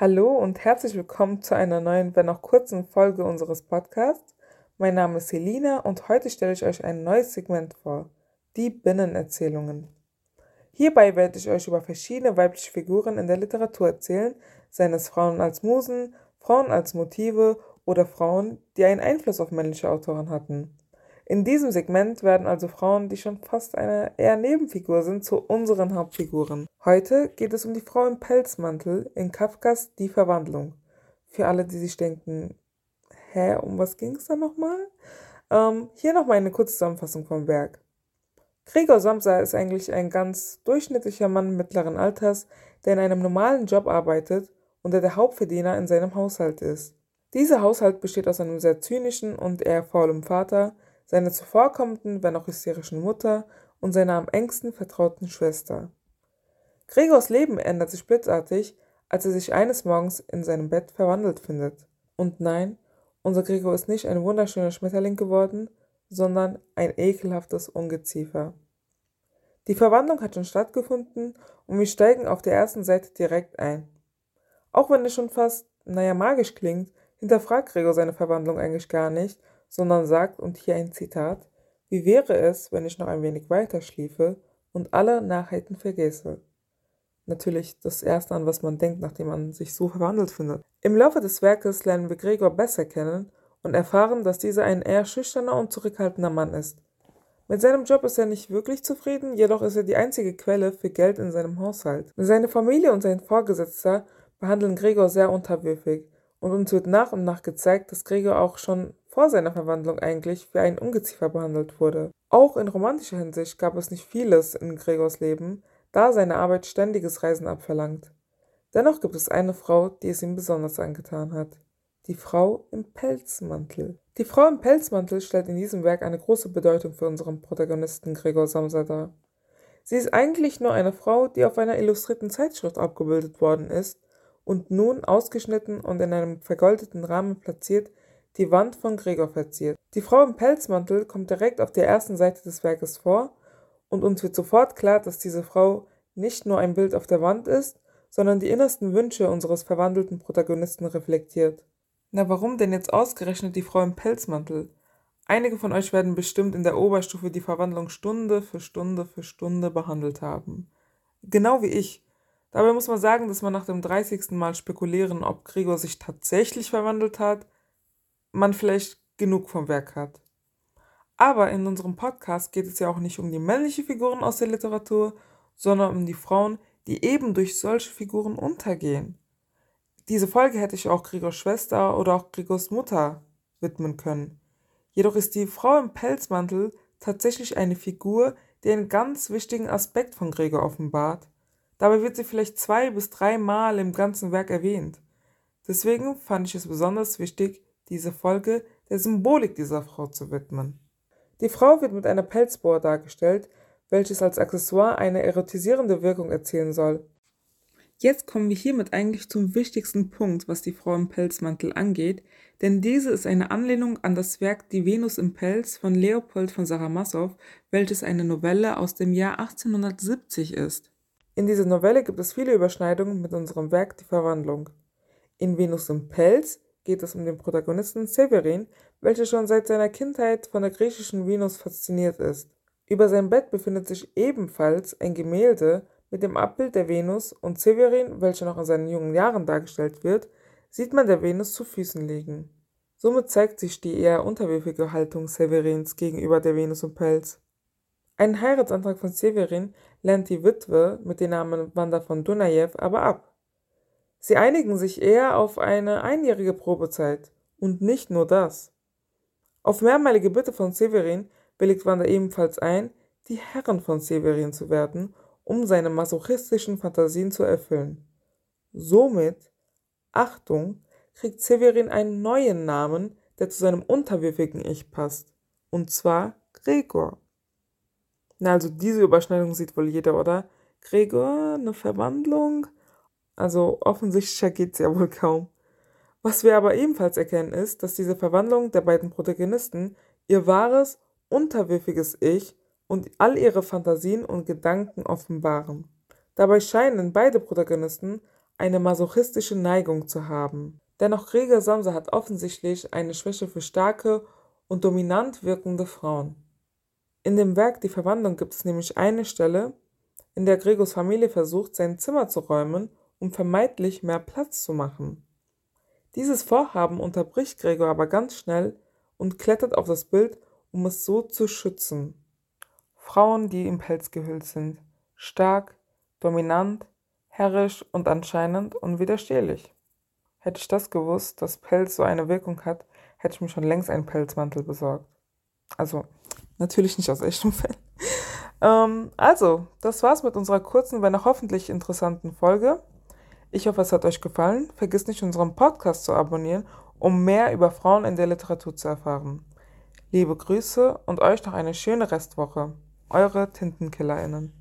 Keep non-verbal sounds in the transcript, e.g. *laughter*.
Hallo und herzlich willkommen zu einer neuen, wenn auch kurzen Folge unseres Podcasts. Mein Name ist Selina und heute stelle ich euch ein neues Segment vor, die Binnenerzählungen. Hierbei werde ich euch über verschiedene weibliche Figuren in der Literatur erzählen, seien es Frauen als Musen, Frauen als Motive oder Frauen, die einen Einfluss auf männliche Autoren hatten. In diesem Segment werden also Frauen, die schon fast eine eher Nebenfigur sind, zu unseren Hauptfiguren. Heute geht es um die Frau im Pelzmantel in Kafkas Die Verwandlung. Für alle, die sich denken, hä, um was ging es da nochmal? Ähm, hier nochmal eine kurze Zusammenfassung vom Werk. Gregor Samsa ist eigentlich ein ganz durchschnittlicher Mann mittleren Alters, der in einem normalen Job arbeitet und der der Hauptverdiener in seinem Haushalt ist. Dieser Haushalt besteht aus einem sehr zynischen und eher faulen Vater, seiner zuvorkommenden, wenn auch hysterischen Mutter und seiner am engsten vertrauten Schwester. Gregors Leben ändert sich blitzartig, als er sich eines Morgens in seinem Bett verwandelt findet. Und nein, unser Gregor ist nicht ein wunderschöner Schmetterling geworden, sondern ein ekelhaftes Ungeziefer. Die Verwandlung hat schon stattgefunden und wir steigen auf der ersten Seite direkt ein. Auch wenn es schon fast, naja, magisch klingt, hinterfragt Gregor seine Verwandlung eigentlich gar nicht sondern sagt, und hier ein Zitat, wie wäre es, wenn ich noch ein wenig weiter schliefe und alle Nachheiten vergesse? Natürlich das Erste, an was man denkt, nachdem man sich so verwandelt findet. Im Laufe des Werkes lernen wir Gregor besser kennen und erfahren, dass dieser ein eher schüchterner und zurückhaltender Mann ist. Mit seinem Job ist er nicht wirklich zufrieden, jedoch ist er die einzige Quelle für Geld in seinem Haushalt. Seine Familie und sein Vorgesetzter behandeln Gregor sehr unterwürfig und uns wird nach und nach gezeigt, dass Gregor auch schon vor seiner Verwandlung eigentlich wie ein Ungeziefer behandelt wurde. Auch in romantischer Hinsicht gab es nicht vieles in Gregors Leben, da seine Arbeit ständiges Reisen abverlangt. Dennoch gibt es eine Frau, die es ihm besonders angetan hat. Die Frau im Pelzmantel. Die Frau im Pelzmantel stellt in diesem Werk eine große Bedeutung für unseren Protagonisten Gregor Samsa dar. Sie ist eigentlich nur eine Frau, die auf einer illustrierten Zeitschrift abgebildet worden ist und nun ausgeschnitten und in einem vergoldeten Rahmen platziert die Wand von Gregor verziert. Die Frau im Pelzmantel kommt direkt auf der ersten Seite des Werkes vor und uns wird sofort klar, dass diese Frau nicht nur ein Bild auf der Wand ist, sondern die innersten Wünsche unseres verwandelten Protagonisten reflektiert. Na, warum denn jetzt ausgerechnet die Frau im Pelzmantel? Einige von euch werden bestimmt in der Oberstufe die Verwandlung Stunde für Stunde für Stunde behandelt haben. Genau wie ich. Dabei muss man sagen, dass man nach dem 30. Mal spekulieren, ob Gregor sich tatsächlich verwandelt hat, man vielleicht genug vom Werk hat. Aber in unserem Podcast geht es ja auch nicht um die männlichen Figuren aus der Literatur, sondern um die Frauen, die eben durch solche Figuren untergehen. Diese Folge hätte ich auch Gregors Schwester oder auch Gregors Mutter widmen können. Jedoch ist die Frau im Pelzmantel tatsächlich eine Figur, die einen ganz wichtigen Aspekt von Gregor offenbart. Dabei wird sie vielleicht zwei bis drei Mal im ganzen Werk erwähnt. Deswegen fand ich es besonders wichtig, diese Folge der Symbolik dieser Frau zu widmen. Die Frau wird mit einer Pelzbohr dargestellt, welches als Accessoire eine erotisierende Wirkung erzielen soll. Jetzt kommen wir hiermit eigentlich zum wichtigsten Punkt, was die Frau im Pelzmantel angeht, denn diese ist eine Anlehnung an das Werk Die Venus im Pelz von Leopold von Saramassow, welches eine Novelle aus dem Jahr 1870 ist. In dieser Novelle gibt es viele Überschneidungen mit unserem Werk Die Verwandlung. In Venus im Pelz geht es um den Protagonisten Severin, welcher schon seit seiner Kindheit von der griechischen Venus fasziniert ist. Über seinem Bett befindet sich ebenfalls ein Gemälde mit dem Abbild der Venus und Severin, welcher noch in seinen jungen Jahren dargestellt wird, sieht man der Venus zu Füßen liegen. Somit zeigt sich die eher unterwürfige Haltung Severins gegenüber der Venus im Pelz. Einen Heiratsantrag von Severin lernt die Witwe mit dem Namen Wanda von Dunajew aber ab. Sie einigen sich eher auf eine einjährige Probezeit. Und nicht nur das. Auf mehrmalige Bitte von Severin willigt Wanda ebenfalls ein, die Herrin von Severin zu werden, um seine masochistischen Fantasien zu erfüllen. Somit, Achtung, kriegt Severin einen neuen Namen, der zu seinem unterwürfigen Ich passt. Und zwar Gregor. Na, also diese Überschneidung sieht wohl jeder, oder? Gregor, eine Verwandlung? Also offensichtlicher geht's ja wohl kaum. Was wir aber ebenfalls erkennen ist, dass diese Verwandlung der beiden Protagonisten ihr wahres, unterwürfiges Ich und all ihre Fantasien und Gedanken offenbaren. Dabei scheinen beide Protagonisten eine masochistische Neigung zu haben. Dennoch Gregor Samsa hat offensichtlich eine Schwäche für starke und dominant wirkende Frauen. In dem Werk Die Verwandlung gibt es nämlich eine Stelle, in der Gregors Familie versucht, sein Zimmer zu räumen, um vermeintlich mehr Platz zu machen. Dieses Vorhaben unterbricht Gregor aber ganz schnell und klettert auf das Bild, um es so zu schützen. Frauen, die im Pelz gehüllt sind, stark, dominant, herrisch und anscheinend unwiderstehlich. Hätte ich das gewusst, dass Pelz so eine Wirkung hat, hätte ich mir schon längst einen Pelzmantel besorgt. Also, natürlich nicht aus echtem Fell. *laughs* Ähm, also, das war's mit unserer kurzen, wenn auch hoffentlich interessanten Folge. Ich hoffe, es hat euch gefallen. Vergiss nicht, unseren Podcast zu abonnieren, um mehr über Frauen in der Literatur zu erfahren. Liebe Grüße und euch noch eine schöne Restwoche. Eure TintenkillerInnen.